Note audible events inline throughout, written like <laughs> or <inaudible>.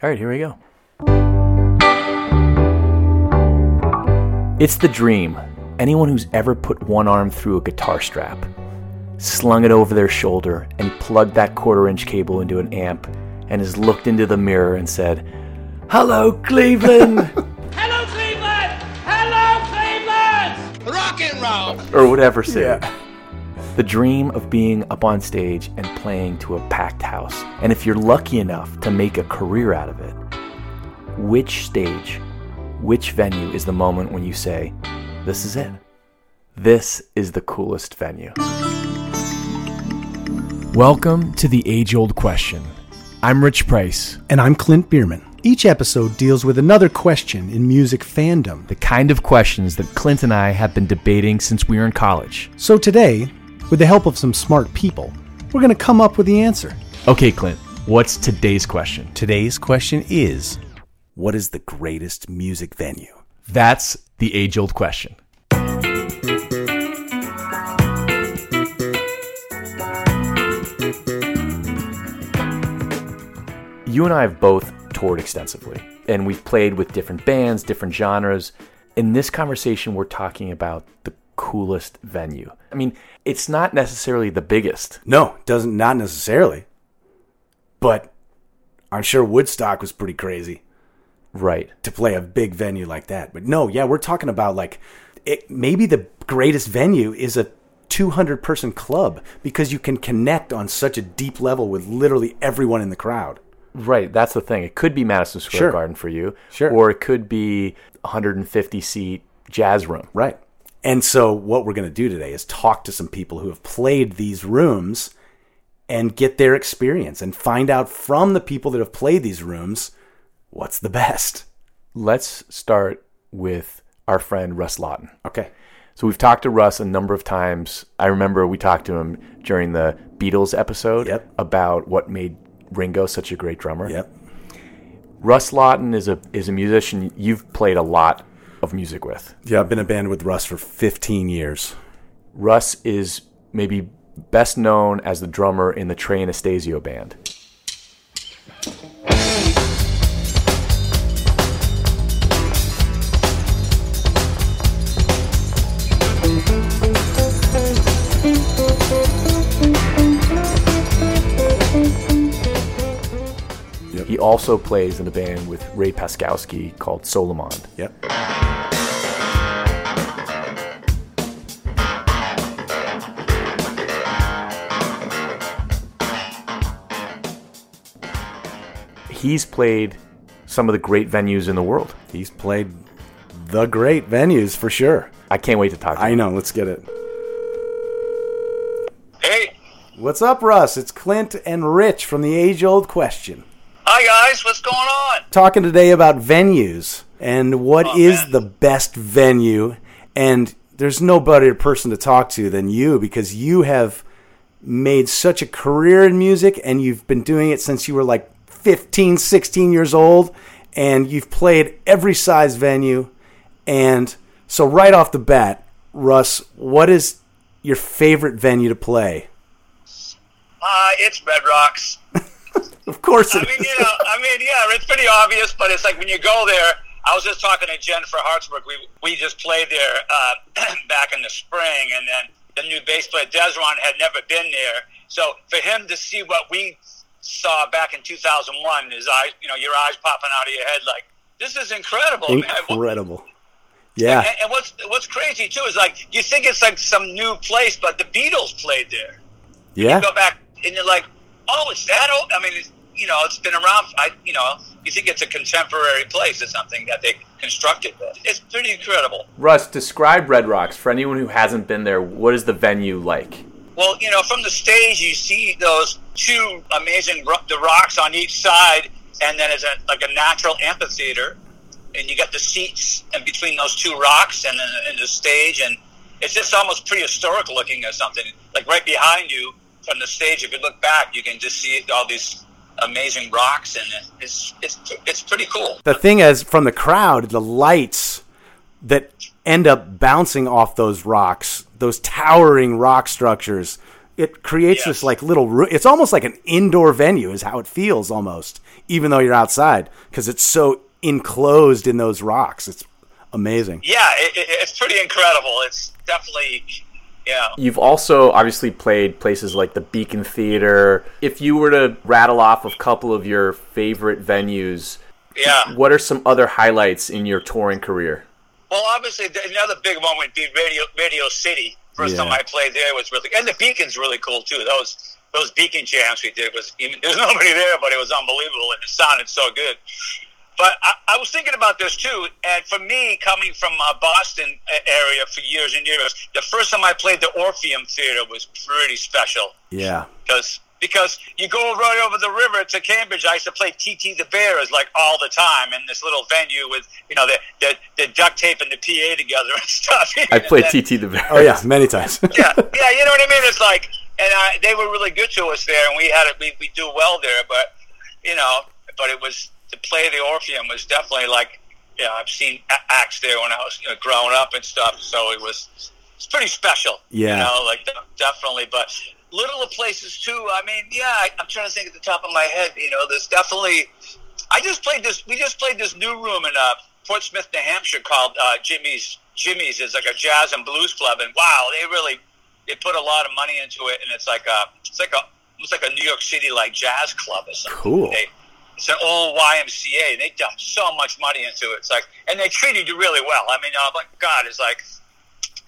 All right, here we go. It's the dream. Anyone who's ever put one arm through a guitar strap, slung it over their shoulder, and plugged that quarter inch cable into an amp, and has looked into the mirror and said, Hello, Cleveland! <laughs> Hello, Cleveland! Hello, Cleveland! Rock and roll! or whatever city. The dream of being up on stage and playing to a packed house. And if you're lucky enough to make a career out of it, which stage, which venue is the moment when you say, This is it? This is the coolest venue. Welcome to the age old question. I'm Rich Price, And I'm Clint Bierman. Each episode deals with another question in music fandom. the kind of questions that Clint and I have been debating since we were in college. So today, with the help of some smart people, we're going to come up with the answer. Okay, Clint, what's today's question? Today's question is What is the greatest music venue? That's the age old question. You and I have both toured extensively, and we've played with different bands, different genres. In this conversation, we're talking about the coolest venue. I mean, it's not necessarily the biggest. No, doesn't not necessarily. But I'm sure Woodstock was pretty crazy Right. to play a big venue like that. But no, yeah, we're talking about like it, maybe the greatest venue is a 200 person club because you can connect on such a deep level with literally everyone in the crowd. Right, that's the thing. It could be Madison Square Sure. Garden for you, Sure. or it could be 150 seat jazz room. Right. And so what we're going to do today is talk to some people who have played these rooms and get their experience and find out from the people that have played these rooms what's the best. Let's start with our friend Russ Lawton. Okay. So we've talked to Russ a number of times. I remember we talked to him during the Beatles episode Yep. about what made Ringo such a great drummer. Yep. Russ Lawton is a is a musician you've played a lot of music with. Yeah, I've been in a band with Russ for 15 years. Russ is maybe best known as the drummer in the Trey Anastasio band. He also plays in a band with Ray Paczkowski called Soule Monde. Yep. He's played some of the great venues in the world. He's played the great venues for sure. I can't wait to talk to I him. know. Let's get it. Hey, What's up, Russ? It's Clint and Rich from the age old question. hi guys, what's going on? talking today about venues and what Oh, is man. the best venue. And there's no better person to talk to than you because you have made such a career in music and you've been doing it since you were like 15, 16 years old. And you've played every size venue. And so, right off the bat, Russ, what is your favorite venue to play? Uh, it's Red Rocks. <laughs> Of course, I mean, you know, I mean, yeah, it's pretty obvious, but it's like when you go there. I was just talking to Jennifer Hartswick. We we just played there uh, <clears throat> back in the spring, and then the new bass player Dezron had never been there. So for him to see what we saw back in 2001, his eyes, you know, your eyes popping out of your head, like this is incredible, man. incredible. Yeah. And, and what's what's crazy too is like you think it's like some new place, but the Beatles played there. Yeah. You go back and you're like, oh, it's that old. I mean, it's, you know, it's been around. I, you know, you think it's a contemporary place or something that they constructed. But it's pretty incredible. Russ, describe Red Rocks for anyone who hasn't been there. What is the venue like? Well, you know, from the stage you see those two amazing ro- the rocks on each side, and then it's a, like a natural amphitheater, and you got the seats and between those two rocks and and the stage, and it's just almost prehistoric looking or something. Like right behind you from the stage, if you look back, you can just see all these amazing rocks, and it's it's it's pretty cool. the thing is from the crowd the lights that end up bouncing off those rocks those towering rock structures it creates Yes. this like little room. It's almost like an indoor venue, is how it feels almost, even though you're outside because it's so enclosed in those rocks. It's amazing. Yeah, it, it, it's pretty incredible. It's definitely, yeah. You've also obviously played places like the Beacon Theater. If you were to rattle off a couple of your favorite venues, Yeah. what are some other highlights in your touring career? Well, obviously, the- another big one would be Radio Radio City. First Yeah. time I played there was really, and the Beacon's really cool too. Those those Beacon jams we did was even, <laughs> there's nobody there, but it was unbelievable, and it sounded so good. But I, I was thinking about this too, and for me, coming from uh, Boston area for years and years, the first time I played the Orpheum Theater was pretty special Yeah. because because you go right over the river to Cambridge. I used to play TT the Bears like all the time in this little venue with you know the the, the duct tape and the PA together and <laughs> stuff. I played then- TT the Bear. Oh yeah, many times. <laughs> yeah, yeah, you know what I mean. It's like, and I, they were really good to us there, and we had it. We we do well there, but you know, but it was to play the Orpheum was definitely like, yeah, I've seen acts there when I was you know, growing up and stuff, so it was it's pretty special. Yeah. you know, like definitely, but. Little places too. I mean, yeah, I, I'm trying to think at the top of my head. You know, there's definitely. I just played this. We just played this new room in uh, Portsmouth, New Hampshire, called uh, Jimmy's. Jimmy's is like a jazz and blues club, and wow, they really they put a lot of money into it, and it's like a it's like a it's like a New York City like jazz club or something. Cool. They, it's an old YMCA, and they dumped so much money into it. It's like, and they treated you really well. I mean, uh, but God, it's like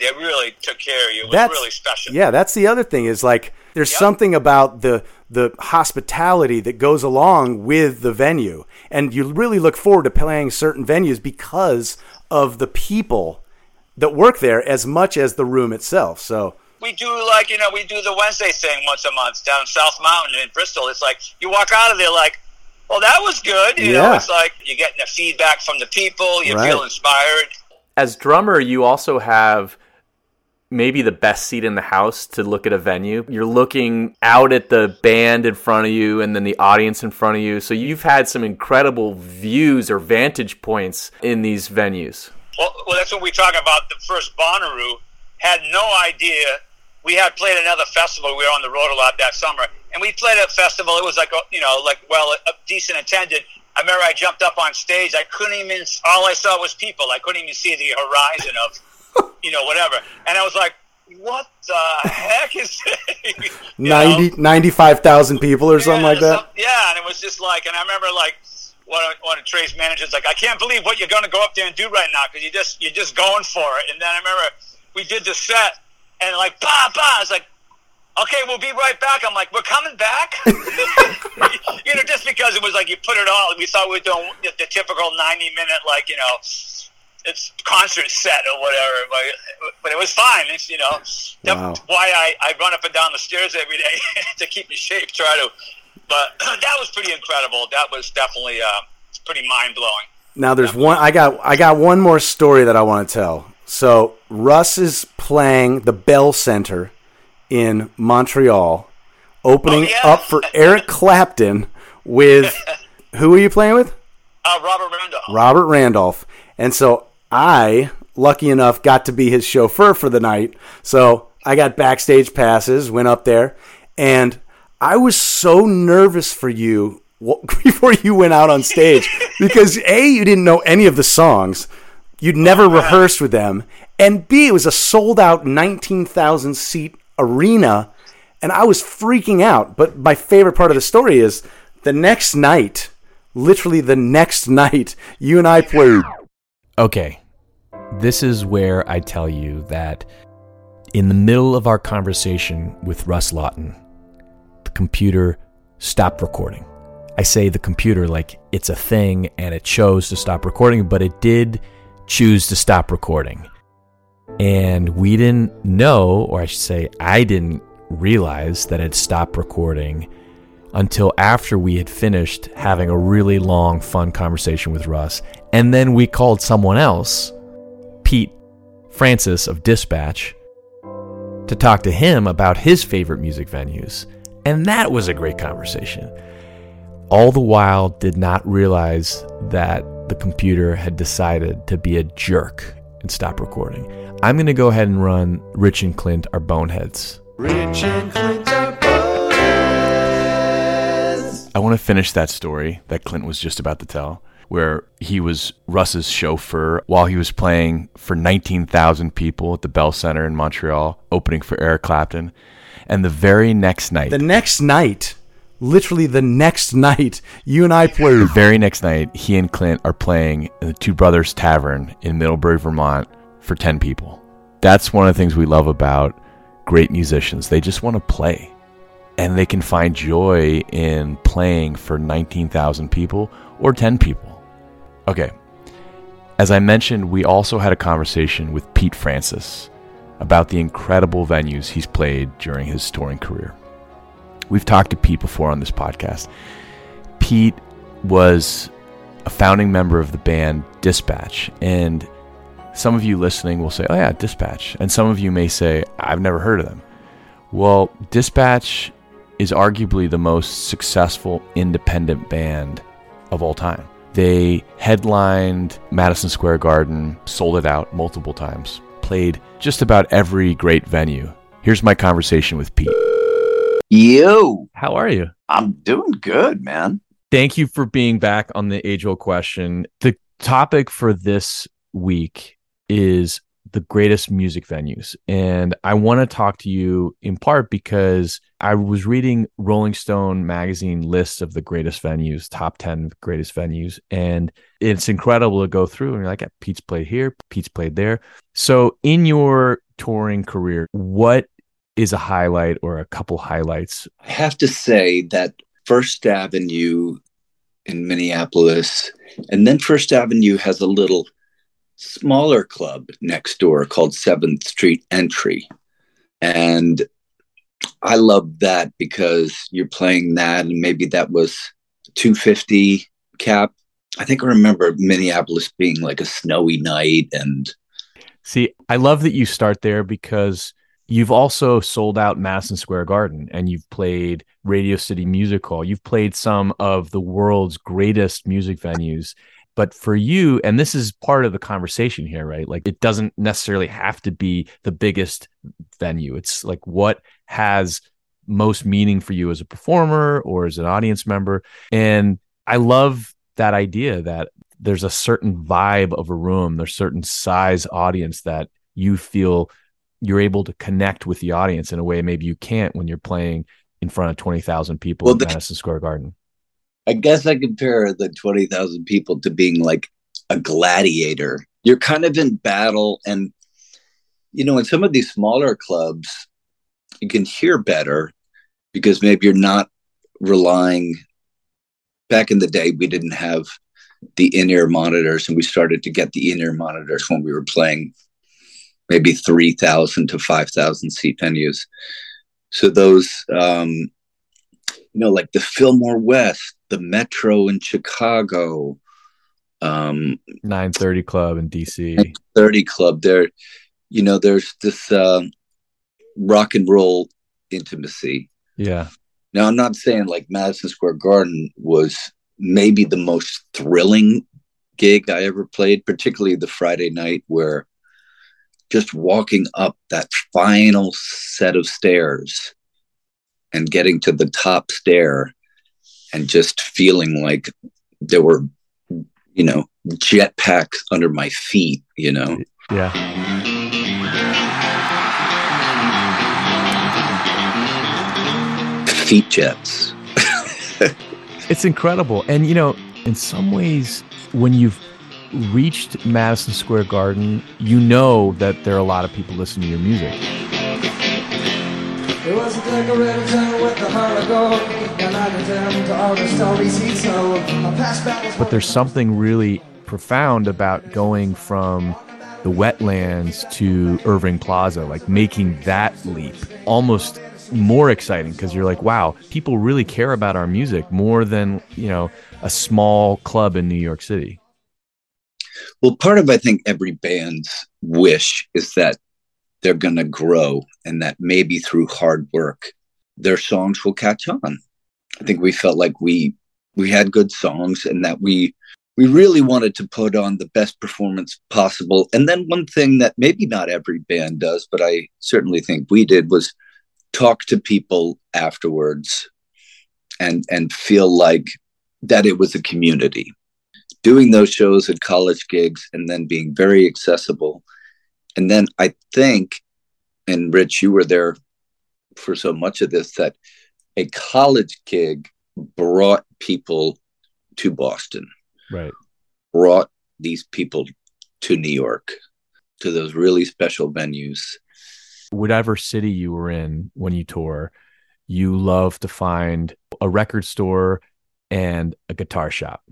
they really took care of you. It was That's really special. Yeah, that's the other thing is like there's Yep. something about the the hospitality that goes along with the venue, and you really look forward to playing certain venues because of the people that work there as much as the room itself. So we do like you know we do the Wednesday thing once a month down South Mountain in Bristol. It's like you walk out of there like, well, that was good. You know, Yeah. it's like you're getting the feedback from the people. You Right. feel inspired. As drummer, you also have maybe the best seat in the house to look at a venue. You're looking out at the band in front of you and then the audience in front of you. So you've had some incredible views or vantage points in these venues. Well, well, that's what we talk about. The first Bonnaroo had no idea. We had played another festival. We were on the road a lot that summer, and we played a festival. It was like a, you know, like well, a decent attended. I remember I jumped up on stage. I couldn't even. All I saw was people. I couldn't even see the horizon of, <laughs> you know, whatever. And I was like, "What the heck is?" this? <laughs> You 90 95,000 people or something like that. some- yeah, and it was just like, and I remember like one of, one of Trey's managers like, I can't believe what you're going to go up there and do right now because you just you're just going for it. And then I remember we did the set, and like, bah bah, I was like. Okay, we'll be right back. I'm like, we're coming back. <laughs> you know, just because it was like you put it all. We thought we were doing the, the typical 90 minute, like you know, it's concert set or whatever. But, but it was fine. It's you know, that's Wow. why I, I run up and down the stairs every day <laughs> to keep in shape. Try to, but <clears throat> that was pretty incredible. That was definitely uh, pretty mind blowing. Now there's one I got I got one more story that I want to tell. So Russ is playing the Bell Center in Montreal, opening Oh, yeah. up for Eric Clapton with <laughs> who are you playing with? Uh, Robert Randolph. Robert Randolph. And so I, lucky enough, got to be his chauffeur for the night. So I got backstage passes, went up there, and I was so nervous for you <laughs> before you went out on stage <laughs> because A, you didn't know any of the songs, you'd never rehearsed with them, and B, it was a sold out 19,000 seat arena, and I was freaking out. But my favorite part of the story is the next night, literally the next <laughs> night, you and I played. Okay, this is where I tell you that in the middle of our conversation with Russ Lawton, the computer stopped recording. I say the computer like it's a thing and it chose to stop recording, but it did choose to stop recording. And we didn't know, or I should say, I didn't realize that it stopped recording until after we had finished having a really long, fun conversation with Russ. And then we called someone else, Pete Francis of Dispatch, to talk to him about his favorite music venues. And that was a great conversation. All the while, did not realize that the computer had decided to be a jerk and stop recording. I'm going to go ahead and run Rich and Clint are boneheads Rich and Clint are bonus. I want to finish that story that Clint was just about to tell, where he was Russ's chauffeur while he was playing for 19,000 people at the Bell Center in Montreal, opening for Eric Clapton. And the very next night, The next night, literally the next <laughs> night, you and I play. the <laughs> very next night, he and Clint are playing in the Two Brothers Tavern in Middlebury, Vermont for 10 people. That's one of the things we love about great musicians. They just want to play. And they can find joy in playing for 19,000 people or 10 people. Okay. As I mentioned, we also had a conversation with Pete Francis about the incredible venues he's played during his touring career. We've talked to Pete before on this podcast. Pete was a founding member of the band Dispatch. And some of you listening will say, oh, yeah, Dispatch. And some of you may say, I've never heard of them. Well, Dispatch is arguably the most successful independent band of all time. They headlined Madison Square Garden, sold it out multiple times, played just about every great venue. Here's my conversation with Pete. You. How are you? I'm doing good, man. Thank you for being back on the age old question. The topic for this week is the greatest music venues. And I want to talk to you in part because I was reading Rolling Stone magazine lists of the greatest venues, top 10 greatest venues. And it's incredible to go through and you're like, Pete's played here, Pete's played there. So in your touring career, what is a highlight or a couple highlights? I have to say that First Avenue in Minneapolis, and then First Avenue has a little smaller club next door called Seventh Street Entry. And I love that because you're playing that, and maybe that was 250 cap. I think I remember Minneapolis being like a snowy night and See, I love that you start there because you've also sold out Madison Square Garden and you've played Radio City Music Hall. You've played some of the world's greatest music venues. But for you, and this is part of the conversation here, right? Like it doesn't necessarily have to be the biggest venue. It's like what has most meaning for you as a performer or as an audience member. And I love that idea that there's a certain vibe of a room, there's certain size audience that you feel you're able to connect with the audience in a way maybe you can't when you're playing in front of 20,000 people Well, in the- Madison Square Garden. I guess I compare the 20,000 people to being like a gladiator. You're kind of in battle. And, you know, in some of these smaller clubs, you can hear better because maybe you're not relying. Back in the day, we didn't have the in ear monitors, and we started to get the in ear monitors when we were playing maybe 3,000 to 5,000 seat venues. So those, um, you know, like the Fillmore West, the Metro in Chicago, um, 930 Club in DC. 30 Club. There, you know, there's this uh, rock and roll intimacy. Yeah. Now, I'm not saying like Madison Square Garden was maybe the most thrilling gig I ever played, particularly the Friday night where just walking up that final set of stairs and getting to the top stair and just feeling like there were, you know, jetpacks under my feet, you know. Yeah. feet jets. <laughs> It's incredible. And, you know, in some ways, when you've reached Madison Square Garden, you know that there are a lot of people listening to your music. It was a decorated town with the heart of gold. And I could tell to all the stories he told. My past battles But there's something really profound about going from the wetlands to Irving Plaza, like making that leap almost more exciting because you're like, wow, people really care about our music more than, you know, a small club in New York City. Well, part of I think every band's wish is that they're going to grow and that maybe through hard work their songs will catch on. I think we felt like we we had good songs and that we we really wanted to put on the best performance possible. And then one thing that maybe not every band does, but I certainly think we did was talk to people afterwards and and feel like that it was a community doing those shows at college gigs and then being very accessible and then i think and rich you were there for so much of this that a college gig brought people to boston Right. brought these people to new york to those really special venues Whatever city you were in when you tour, you love to find a record store and a guitar shop.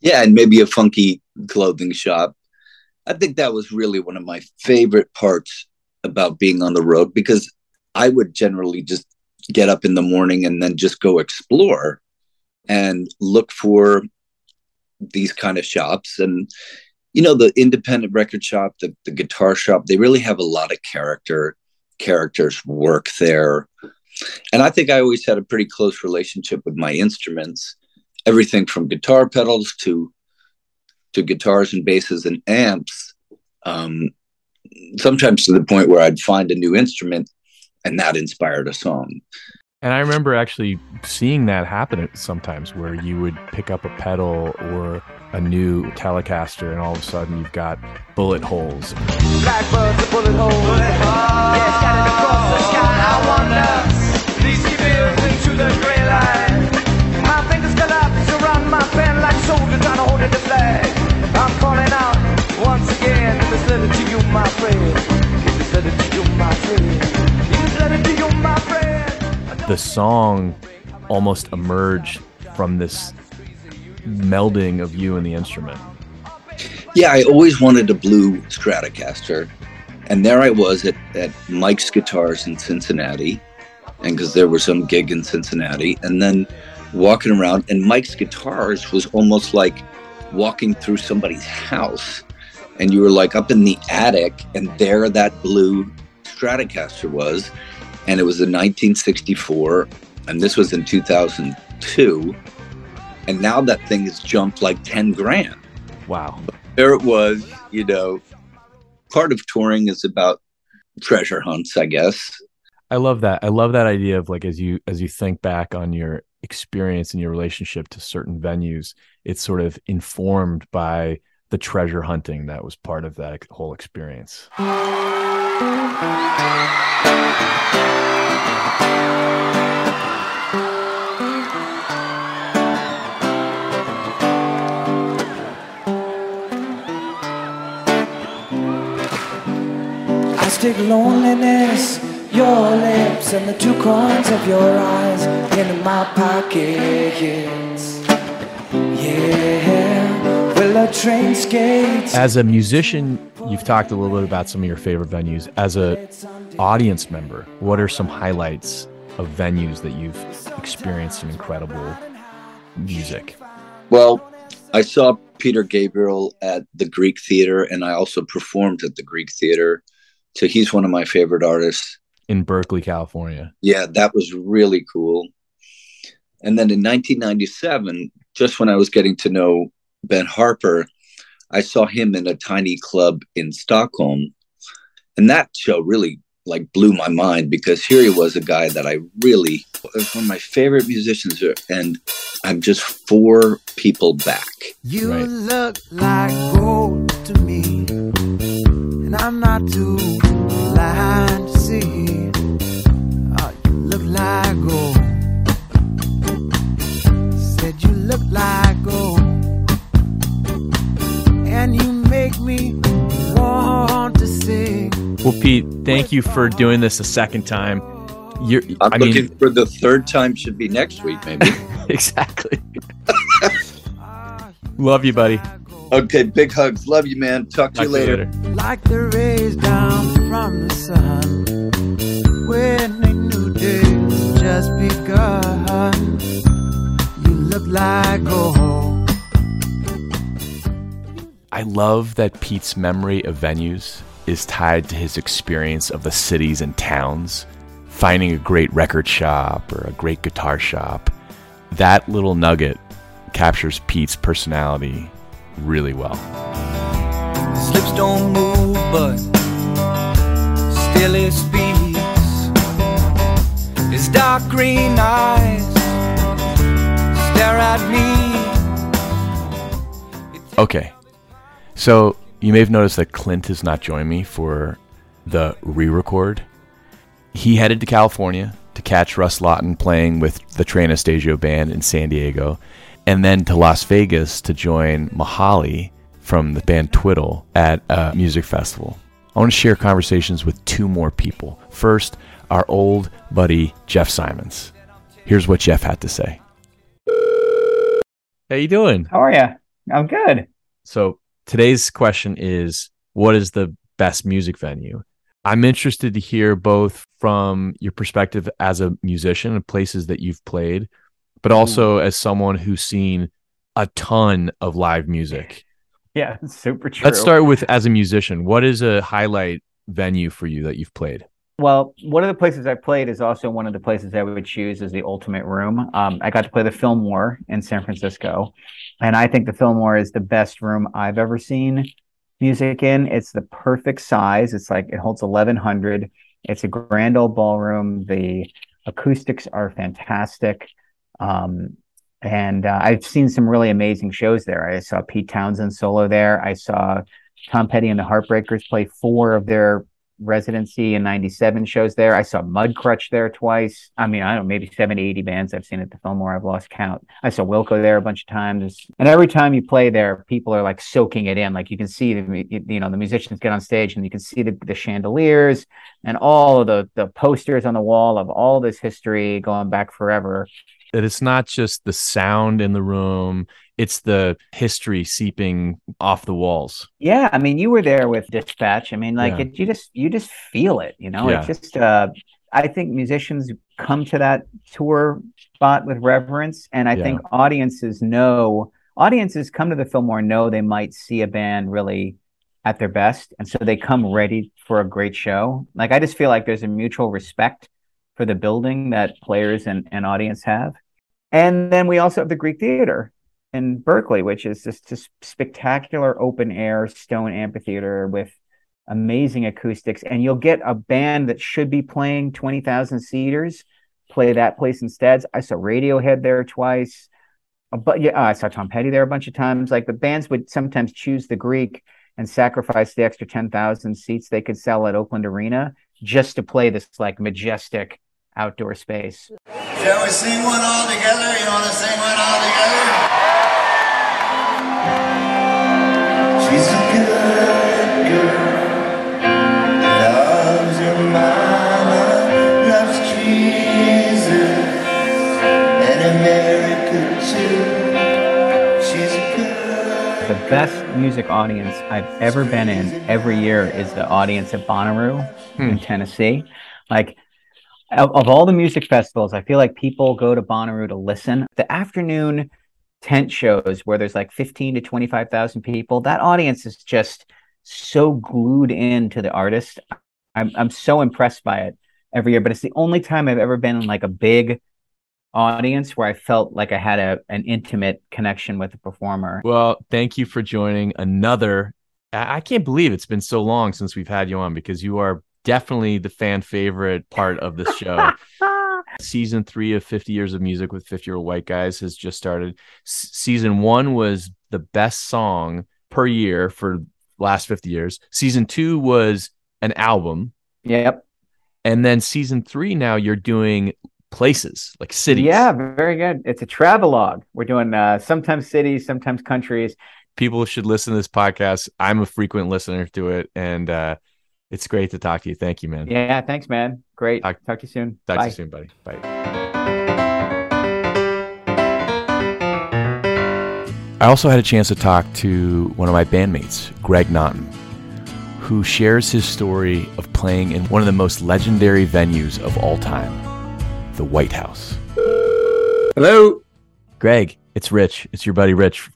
Yeah, and maybe a funky clothing shop. I think that was really one of my favorite parts about being on the road because I would generally just get up in the morning and then just go explore and look for these kind of shops. And, you know, the independent record shop, the, the guitar shop, they really have a lot of character. Characters work there. And I think I always had a pretty close relationship with my instruments everything from guitar pedals to to guitars and basses and amps um, sometimes to the point where i'd find a new instrument and that inspired a song And I remember actually seeing that happen sometimes where you would pick up a pedal or a new Telecaster and all of a sudden you've got bullet holes. Blackbird's a bullet hole. Yeah, scattered across the sky. I wonder. These reveals into the gray light. My fingers collapse around my pen like soldiers trying to hold in the flag. I'm calling out once again. Give this letter to you, my friend. Give this letter to you, my friend. Give this letter to you, my friend. The song almost emerged from this melding of you and the instrument. yeah i always wanted a blue stratocaster and there i was at, at mike's guitars in cincinnati and because there was some gig in cincinnati and then walking around and mike's guitars was almost like walking through somebody's house and you were like up in the attic and there that blue stratocaster was and it was in 1964 and this was in 2002 and now that thing has jumped like 10 grand Wow. there it was you know part of touring is about treasure hunts i guess I love that. I love that idea of like as you as you think back on your experience and your relationship to certain venues, it's sort of informed by the treasure hunting that was part of that whole experience. I stick loneliness, your lips, and the two corners of your eyes into my pockets. Yeah, As a musician, you've talked a little bit about some of your favorite venues. As a audience member, what are some highlights of venues that you've experienced some incredible music? well i saw peter gabriel at the greek theater and i also performed at the greek theater so he's one of my favorite artists in Berkeley, California. yeah that was really cool and then in 1997 just when i was getting to know ben harper i saw him in a tiny club in stockholm and that show really like blew my mind because here he was a guy that i really one of my favorite musicians and i'm just four people back You Right. look like gold to me, and I'm not too blind to see. Oh, you look like gold. Said you look like gold, and you make me want to sing. Well, Pete, thank you for doing this a second time. You're, i'm I looking mean, for the third time should be next week maybe <laughs> exactly. Love you, buddy. okay big hugs love you man talk to Talk you later. like the rays down from the sun when a new day's just begun. You look like gold. I love that Pete's memory of venues is tied to his experience of the cities and towns, finding a great record shop or a great guitar shop. That little nugget captures Pete's personality really well. Slips don't move, but still it speaks. His dark green eyes stare at me. Okay. So you may have noticed that Clint has not joined me for the re record. He headed to California to catch Russ Lawton playing with the Trey Anastasio band in San Diego, and then to Las Vegas to join Mihali from the band Twiddle at a music festival. I want to share conversations with two more people. First, our old buddy Jeff Symonds. Here's what Jeff had to say. How you doing? How are you? I'm good. So today's question is what is the best music venue? I'm interested to hear both from your perspective as a musician and places that you've played, but hmm. also as someone who's seen a ton of live music. Yeah, <laughs> super true. Let's start with as a musician. What is a highlight venue for you that you've played? Well, one of the places I played is also one of the places I would choose as the ultimate room. Um, I got to play the Fillmore in San Francisco, and I think the Fillmore is the best room I've ever seen music in. It's the perfect size. It's like it holds 1100. It's a grand old ballroom. The acoustics are fantastic. Um, and uh, I've seen some really amazing shows there. I saw Pete Townshend solo there. I saw Tom Petty and the Heartbreakers play four of their residency and 97 shows there. I saw Mudcrutch there twice. I mean, I don't know, maybe 70, 80 bands I've seen at the Fillmore. I've lost count. I saw Wilco there a bunch of times. And every time you play there, people are like soaking it in. Like you can see the, you know, the musicians get on stage and you can see the, the chandeliers and all the, the posters on the wall of all this history going back forever. That it's not just the sound in the room, it's the history seeping off the walls. Yeah, I mean, you were there with Dispatch. I mean, like Yeah. it, you just you just feel it, you know. Yeah. It's just uh I think musicians come to that tour spot with reverence, and I Yeah. think audiences know audiences come to the Fillmore know they might see a band really at their best, and so they come ready for a great show. Like I just feel like there's a mutual respect for the building that players and, and audience have. And then we also have the Greek Theater in Berkeley, which is just this spectacular open air stone amphitheater with amazing acoustics. And you'll get a band that should be playing 20,000 seaters play that place instead. I saw Radiohead there twice. But yeah, I saw Tom Petty there a bunch of times. Like the bands would sometimes choose the Greek and sacrifice the extra 10,000 seats they could sell at Oakland Arena just to play this like majestic outdoor space. Shall we sing one all together? You want to sing one all together? The best music audience I've ever been in every year is the audience at Bonnaroo in hmm. Tennessee. Like of, of all the music festivals, I feel like people go to Bonnaroo to listen. The afternoon tent shows where there's like 15 to 25,000 people, that audience is just so glued in to the artist. I'm I'm so impressed by it every year, but it's the only time I've ever been in like a big audience where I felt like I had a an intimate connection with the performer. Well, thank you for joining another. I I can't believe it's been so long since we've had you on because you are definitely the fan favorite part of the show. <laughs> season three of 50 Years of Music with 50 Year Old White Guys has just started. S- season one was the best song per year for last 50 years. Season two was an album. Yep. And then season three, now you're doing places like cities. Yeah, very good. It's a travelogue. We're doing uh, sometimes cities, sometimes countries. People should listen to this podcast. I'm a frequent listener to it. And uh, it's great to talk to you. Thank you, man. Yeah, thanks, man. Great. Talk- Talk, to you soon. Talk Bye. to you soon, buddy. Bye. I also had a chance to talk to one of my bandmates, Greg Naughton, who shares his story of playing in one of the most legendary venues of all time, the White House. Hello. Greg, it's Rich. It's your buddy Rich.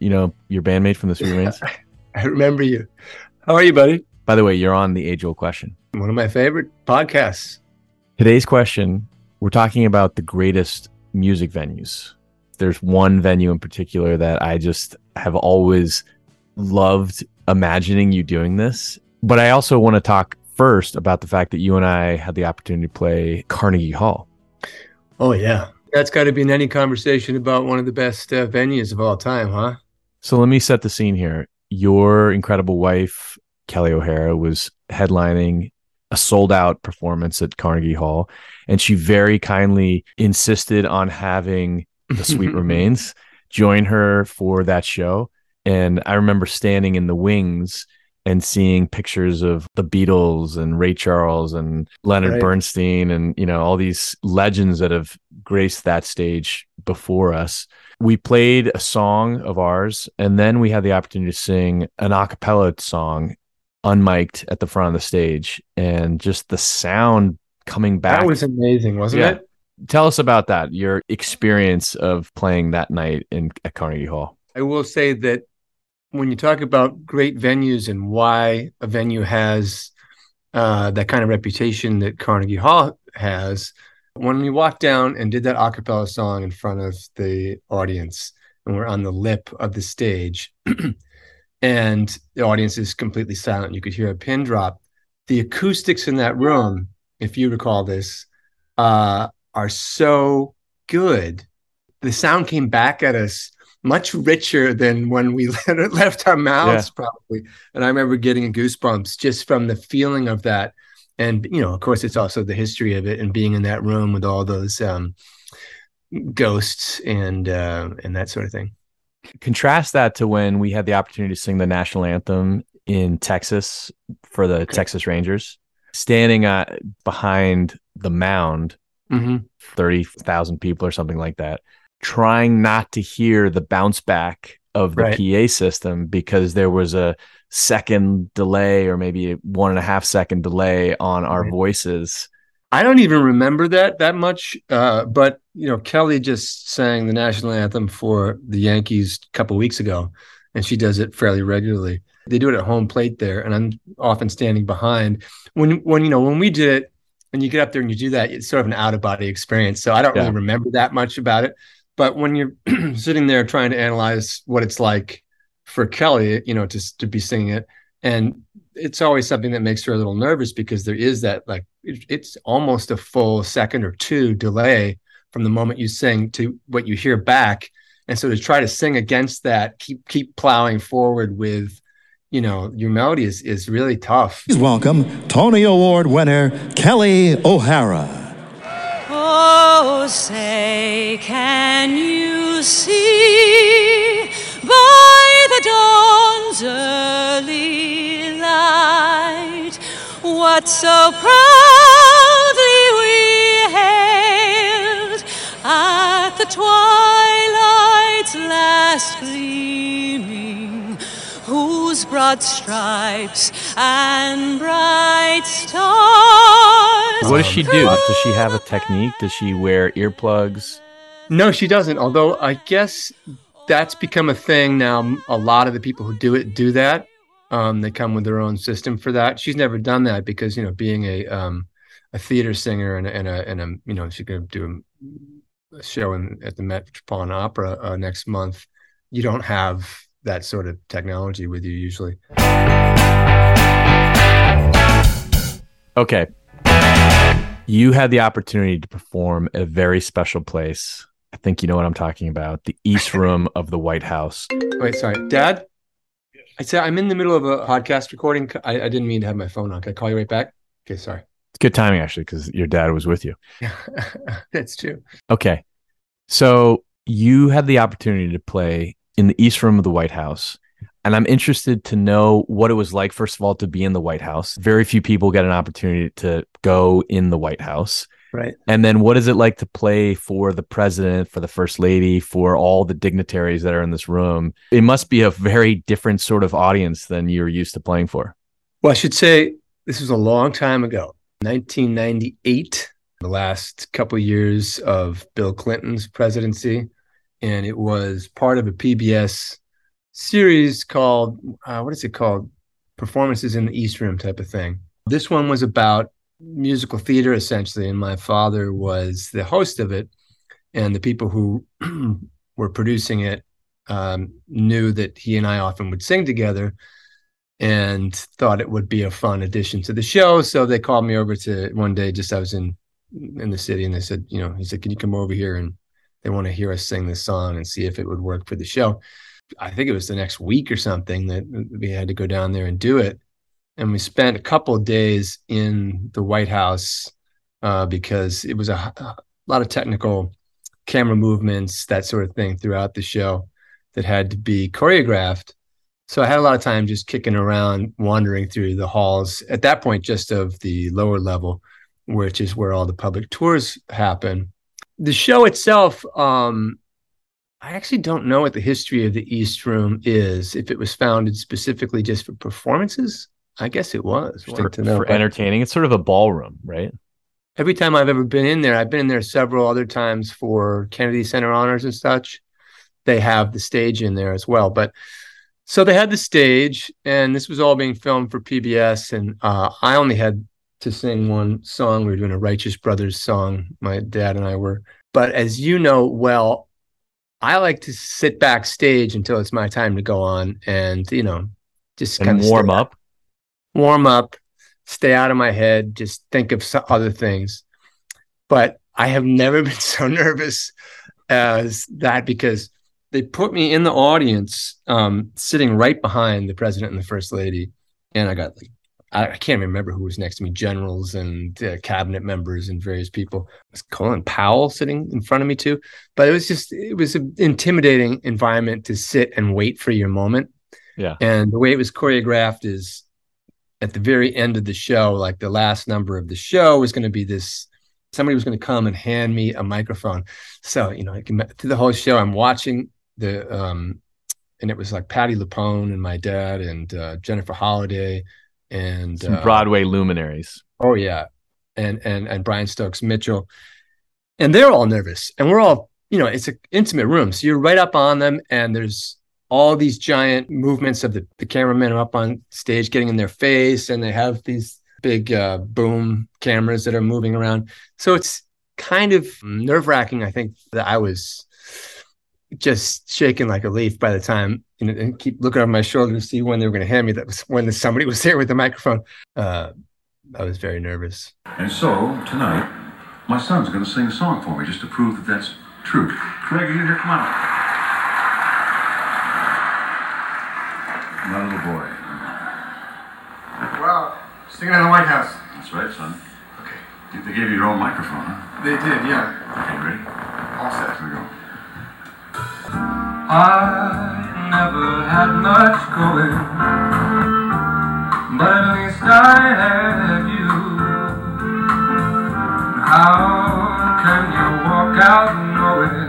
You know, your bandmate from the Three Rings. <laughs> I remember you. How are you, buddy? By the way, you're on the age old question. One of my favorite podcasts. Today's question we're talking about the greatest music venues. There's one venue in particular that I just have always loved imagining you doing this. But I also want to talk first about the fact that you and I had the opportunity to play Carnegie Hall. Oh yeah, that's got to be in any conversation about one of the best uh, venues of all time, huh? So let me set the scene here. Your incredible wife, Kelli O'Hara, was headlining a sold out performance at Carnegie Hall, and she very kindly insisted on having the Sweet <laughs> Remains join her for that show. And I remember standing in the wings and seeing pictures of the Beatles and Ray Charles and Leonard Right. Bernstein and you know all these legends that have graced that stage before us. We played a song of ours and then we had the opportunity to sing an a cappella song unmiked at the front of the stage and just the sound coming back That was amazing, wasn't Yeah. it? Tell us about that, your experience of playing that night in at Carnegie Hall. I will say that when you talk about great venues and why a venue has uh, that kind of reputation that Carnegie Hall has, when we walked down and did that a cappella song in front of the audience, and we're on the lip of the stage, <clears throat> and the audience is completely silent, you could hear a pin drop. The acoustics in that room, if you recall this, uh, are so good. The sound came back at us much richer than when we <laughs> left our mouths, probably. And I remember getting goosebumps just from the feeling of that. And you know, of course, it's also the history of it and being in that room with all those um, ghosts and uh, and that sort of thing. Contrast that to when we had the opportunity to sing the national anthem in Texas for the Texas Rangers, standing uh, behind the mound, Mhm. 30,000 people or something like that, trying not to hear the bounce back of the Right. PA system because there was a second delay or maybe one and a half second delay on our Right. voices. I don't even remember that that much. Uh, but you know, Kelli just sang the national anthem for the Yankees a couple weeks ago, and she does it fairly regularly. They do it at home plate there, and I'm often standing behind. When when you know when we did it, and you get up there and you do that, it's sort of an out of body experience. So I don't Yeah. really remember that much about it. But when you're <clears throat> sitting there trying to analyze what it's like for Kelli, you know, to to be singing it, and it's always something that makes her a little nervous because there is that like it- it's almost a full second or two delay from the moment you sing to what you hear back. And so to try to sing against that keep keep plowing forward with you know your melody is is really tough. Please welcome Tony Award winner Kelli O'Hara. Oh, say, can you see? By the dawn's early light what so proudly we hailed at the twilight's last gleaming? Whose broad stripes and bright stars What does she do? Does she have a technique? Does she wear earplugs? no she doesn't although i guess that's become a thing now a lot of the people who do it do that um, they come with their own system for that she's never done that because you know being a um, a theater singer and a, and a, and a you know she's to do a, show in, at the metropolitan opera uh, next month you don't have that sort of technology with you usually Okay. You had the opportunity to perform a very special place. I think you know what I'm talking about the East <laughs> Room of the White House. Wait, sorry, Dad. I said I'm in the middle of a podcast recording. I, I didn't mean to have my phone on. Can I call you right back? Okay, sorry. It's good timing, actually, because your dad was with you. <laughs> That's true. Okay. So you had the opportunity to play in the East Room of the White House. And I'm interested to know what it was like, first of all, to be in the White House. Very few people get an opportunity to go in the White House. Right. And then what is it like to play for the president, for the first lady, for all the dignitaries that are in this room? It must be a very different sort of audience than you're used to playing for. Well, I should say this was a long time ago, 1998, the last couple years of Bill Clinton's presidency, and it was part of a PBS series called uh, what is it called? Performances in the East Room type of thing. This one was about musical theater essentially, and my father was the host of it, and the people who <clears throat> were producing it um, knew that he and I often would sing together and thought it would be a fun addition to the show. So they called me over to one day, just I was in in the city, and they said, you know, he said, "Can you come over here and they want to hear us sing this song and see if it would work for the show?" I think it was the next week or something that we had to go down there and do it, and we spent a couple of days in the White House uh, because it was a, a lot of technical camera movements, that sort of thing throughout the show that had to be choreographed. So I had a lot of time just kicking around, wandering through the halls at that point, just of the lower level, which is where all the public tours happen. The show itself, um, I actually don't know what the history of the East Room is. If it was founded specifically just for performances, I guess it was. For, for entertaining, it's sort of a ballroom, right? Every time I've ever been in there, I've been in there several other times for Kennedy Center honors and such. They have the stage in there as well, but so they had the stage, and this was all being filmed for PBS. And uh, I only had to sing one song. We were doing a Righteous Brothers song. My dad and I were. But as you know well, I like to sit backstage until it's my time to go on, and you know, just kind of warm up, warm up, stay out of my head, just think of other things. But I have never <laughs> been so nervous as that because they put me in the audience, um, sitting right behind the president and the first lady, and I got like I, I can't remember who was next to me, generals and uh, cabinet members and various people. it Was Colin Powell sitting in front of me too? But it was just it was an intimidating environment to sit and wait for your moment. Yeah, and the way it was choreographed is at the very end of the show, like the last number of the show, was going to be this somebody was going to come and hand me a microphone. So, you know, through the whole show, I'm watching the um, and it was like Patti LuPone and my dad and uh, Jennifer Holliday and some uh, Broadway luminaries. Oh yeah, and and and Brian Stokes Mitchell, and they're all nervous, and we're all you know it's an intimate room, so you're right up on them, and there's all these giant movements of the the cameramen are up on stage getting in their face, and they have these big uh, boom cameras that are moving around, so it's kind of nerve wracking. I think that I was just shaking like a leaf by the time you know, and keep looking over my shoulder to see when they were going to hand me that was when somebody was there with the microphone. Uh, I was very nervous. And so tonight, my son's going to sing a song for me just to prove that that's true. Greg, you here? Come on. My little boy. Wow, singing in the White House. That's right, son. Okay. They gave you your own microphone, huh? They did, yeah. Okay, ready? All set. Here we go. I never had much going, but at least I had you. How can you walk out knowing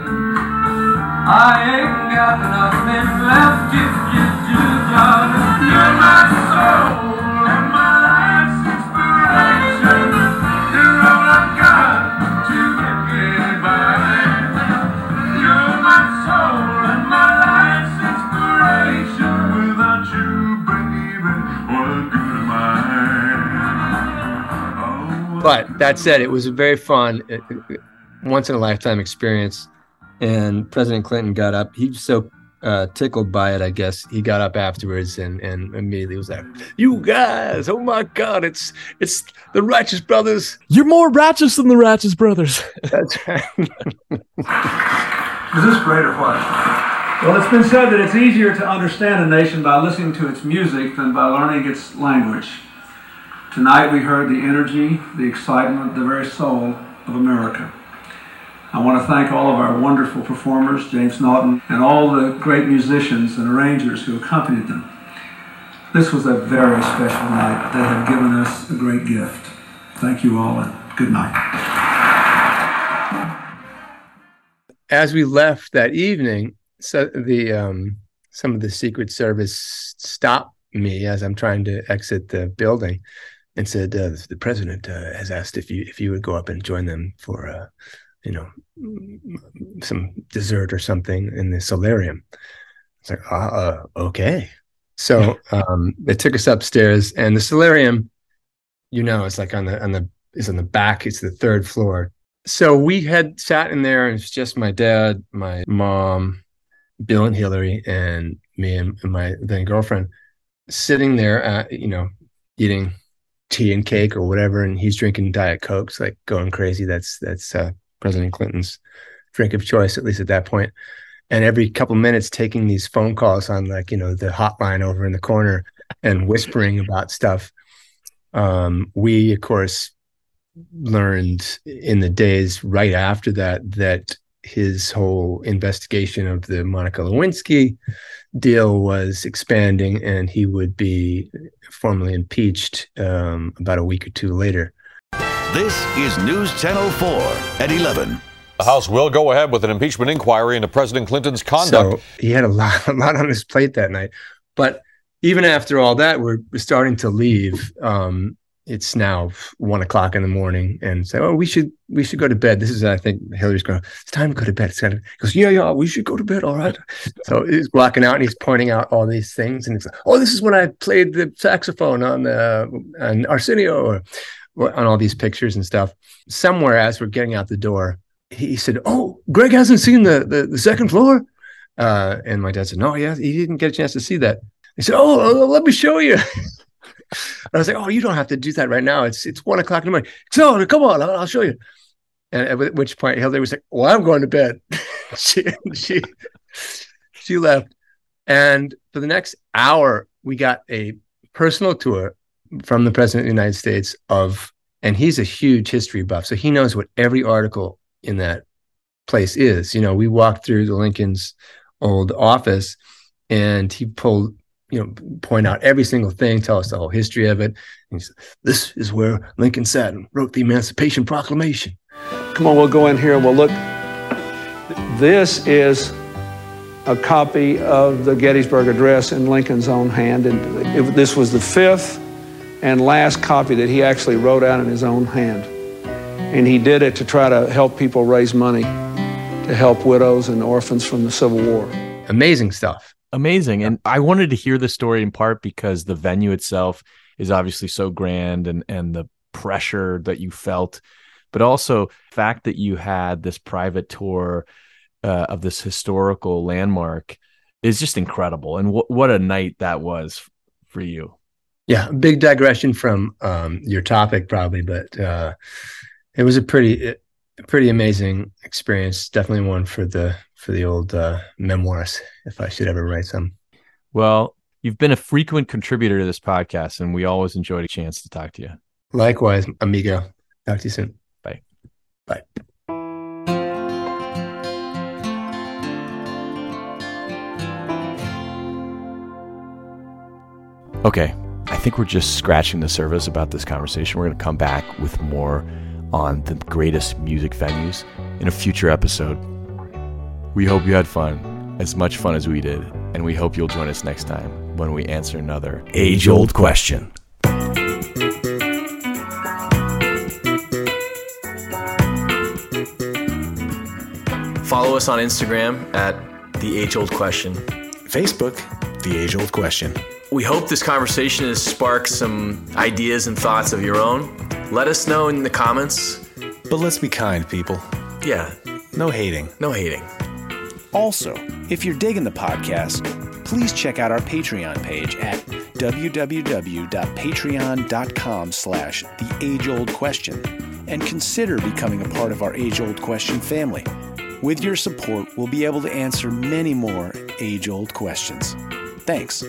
I ain't got nothing left if you do, darling? You're my soul But that said, it was a very fun, once in a lifetime experience. And President Clinton got up. He was so uh, tickled by it, I guess. He got up afterwards and, and immediately was like, "You guys, oh my God, it's it's the Righteous Brothers." You're more righteous than the Righteous Brothers. <laughs> That's right. <laughs> Is this great or what? Well, it's been said that it's easier to understand a nation by listening to its music than by learning its language. Tonight we heard the energy, the excitement, the very soul of America. I want to thank all of our wonderful performers, James Naughton, and all the great musicians and arrangers who accompanied them. This was a very special night. They have given us a great gift. Thank you all and good night. As we left that evening, so the um, some of the Secret Service stopped me as I'm trying to exit the building and said, uh, "The president uh, has asked if you if you would go up and join them for uh, you know some dessert or something in the solarium." It's like, uh, uh, okay. So um, they took us upstairs, and the solarium, you know, it's like on the on the is on the back. It's the third floor. So we had sat in there, and it's just my dad, my mom, Bill and Hillary, and me and, and my then girlfriend sitting there, at, you know, eating tea and cake or whatever, and he's drinking diet cokes, like going crazy. That's that's uh, President Clinton's drink of choice, at least at that point. And every couple minutes, taking these phone calls on like you know the hotline over in the corner and whispering about stuff. Um, we, of course, learned in the days right after that that his whole investigation of the Monica Lewinsky deal was expanding, and he would be formally impeached um, about a week or two later. This is News Channel 4 at 11. The House will go ahead with an impeachment inquiry into President Clinton's conduct. So he had a lot, <laughs> a lot on his plate that night. But even after all that, we're, we're starting to leave. Um, it's now one o'clock in the morning, and say, "Oh, we should we should go to bed." This is, I think, Hillary's going. It's time to go to bed. It's kind he goes, "Yeah, yeah, we should go to bed." All right. so he's walking out and he's pointing out all these things, and he's like, "Oh, this is when I played the saxophone on the on Arsenio, or, or on all these pictures and stuff." Somewhere as we're getting out the door, he said, "Oh, Greg hasn't seen the the, the second floor," uh, and my dad said, "No, yeah, he didn't get a chance to see that." He said, "Oh, let me show you." <laughs> I was like, "Oh, you don't have to do that right now. It's it's one o'clock in the morning." So oh, come on, I'll, I'll show you. And at which point Hillary was like, "Well, I'm going to bed." <laughs> she she she left, and for the next hour, we got a personal tour from the president of the United States of, and he's a huge history buff, so he knows what every article in that place is. You know, we walked through the Lincoln's old office, and he pulled you know, point out every single thing, tell us the whole history of it. And said, this is where Lincoln sat and wrote the Emancipation Proclamation. Come on, we'll go in here and we'll look. This is a copy of the Gettysburg Address in Lincoln's own hand. And it, this was the fifth and last copy that he actually wrote out in his own hand. And he did it to try to help people raise money to help widows and orphans from the Civil War. Amazing stuff amazing. And I wanted to hear the story in part because the venue itself is obviously so grand and and the pressure that you felt, but also the fact that you had this private tour uh, of this historical landmark is just incredible. And what what a night that was for you. Yeah, big digression from um, your topic, probably, but uh, it was a pretty, a pretty amazing experience. Definitely one for the for the old uh, memoirs if I should ever write some. Well, you've been a frequent contributor to this podcast, and we always enjoyed a chance to talk to you. Likewise, amigo. Talk to you soon. Bye. Bye. Okay, I think we're just scratching the surface about this conversation. We're going to come back with more on the greatest music venues in a future episode. We hope you had fun, as much fun as we did, and we hope you'll join us next time when we answer another age old question. Follow us on Instagram at The Age Old Question. Facebook, The Age Old Question. We hope this conversation has sparked some ideas and thoughts of your own. Let us know in the comments. But let's be kind, people. Yeah, No hating. no hating. Also, if you're digging the podcast, please check out our Patreon page at www.patreon.com slash the age old question and consider becoming a part of our age old question family. With your support, we'll be able to answer many more age old questions. Thanks.